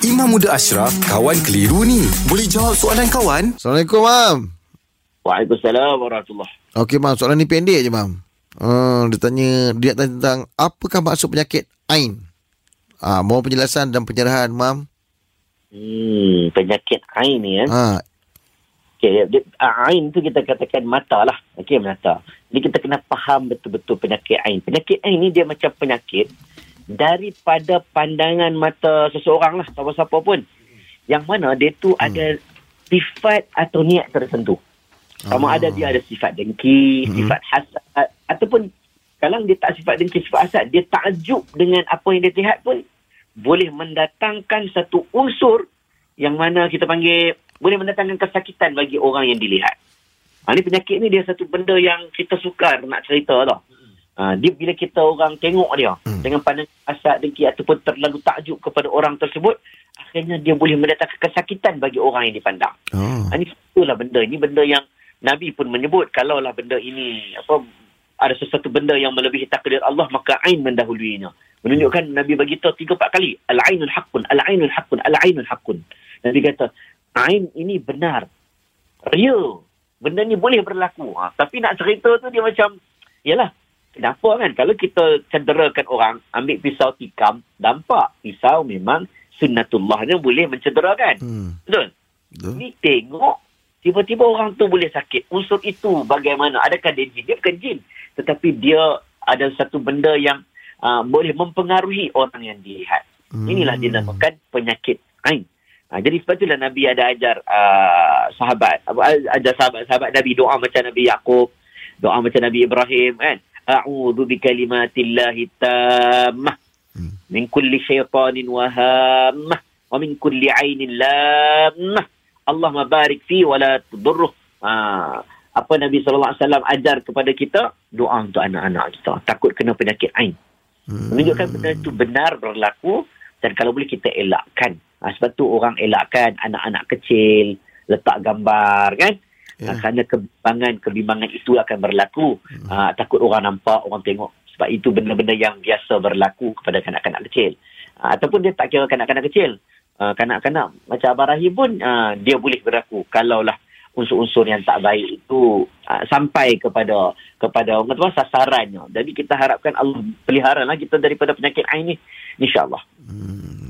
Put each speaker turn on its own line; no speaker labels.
Imam Muda Ashraf, kawan keliru ni. Boleh jawab soalan kawan?
Assalamualaikum, Mam.
Waalaikumsalam warahmatullahi
Okey, Mam. Soalan ni pendek je, Mam. Uh, dia tanya, dia tanya tentang apakah maksud penyakit Ain? Ah, mohon penjelasan dan penyerahan, Mam.
Hmm, penyakit ain ni ya.
Ha,
Okey, dia, ah, ain tu kita katakan mata lah. Okey, mata. Jadi kita kena faham betul-betul penyakit ain. Penyakit ain ni dia macam penyakit daripada pandangan mata seseorang lah, siapa-siapa pun. Yang mana dia tu hmm. ada sifat atau niat tertentu. Sama
Ah.
ada dia ada sifat dengki,
Hmm.
sifat hasad ataupun kalau dia tak sifat dengki, sifat hasad, dia takjub dengan apa yang dia lihat pun boleh mendatangkan satu unsur yang mana kita panggil boleh mendatangkan kesakitan bagi orang yang dilihat. Ha, ni penyakit ni dia satu benda yang kita sukar nak cerita tau. Ha, dia bila kita orang tengok dia
Hmm.
dengan pandangan hasad dengki ataupun terlalu takjub kepada orang tersebut, akhirnya dia boleh mendatangkan kesakitan bagi orang yang dipandang.
oh.
Ha, ini itulah benda. Ini benda yang Nabi pun menyebut kalaulah benda ini apa ada sesuatu benda yang melebihi takdir Allah maka ain mendahuluinya. Menunjukkan Nabi bagi tahu tiga empat kali al-ainul haqqun al-ainul haqqun al-ainul haqqun. Nabi kata ain ini benar. Real. Benda ni boleh berlaku. Ha, tapi nak cerita tu dia macam yalah kenapa kan kalau kita cederakan orang ambil pisau tikam nampak pisau memang sunnatullahnya boleh mencederakan.
Hmm.
Betul?
Betul.
Ni tengok tiba-tiba orang tu boleh sakit. Unsur itu bagaimana? Adakah dia jin? Dia bukan jin. Tetapi dia ada satu benda yang uh, boleh mempengaruhi orang yang dilihat.
Hmm.
Inilah dinamakan penyakit ain. Ha, jadi sebab itulah Nabi ada ajar uh, sahabat, ajar sahabat-sahabat Nabi doa macam Nabi Yaakob, doa macam Nabi Ibrahim kan. A'udzu bikalimatillahi tammah
Hmm.
min kulli syaitanin wahammah wa min kulli ainin lamah. Allah mabarik fi wa la tudurruh. Ha, apa Nabi wasallam ajar kepada kita doa untuk anak-anak kita takut kena penyakit ain.
Hmm.
Menunjukkan benda itu benar berlaku dan kalau boleh kita elakkan. Ha, sebab tu orang elakkan anak-anak kecil letak gambar kan.
Ya.
Ha, kerana kebimbangan-kebimbangan itu akan berlaku. Ha, takut orang nampak, orang tengok. Sebab itu benda-benda yang biasa berlaku kepada kanak-kanak kecil. Ha, ataupun dia tak kira kanak-kanak kecil. Ha, kanak-kanak macam Abang Rahim pun ha, dia boleh berlaku. Kalaulah unsur-unsur yang tak baik itu ha, sampai kepada kepada orang tua sasarannya. Jadi kita harapkan Allah peliharalah kita daripada penyakit ain ni. InsyaAllah.
Hmm.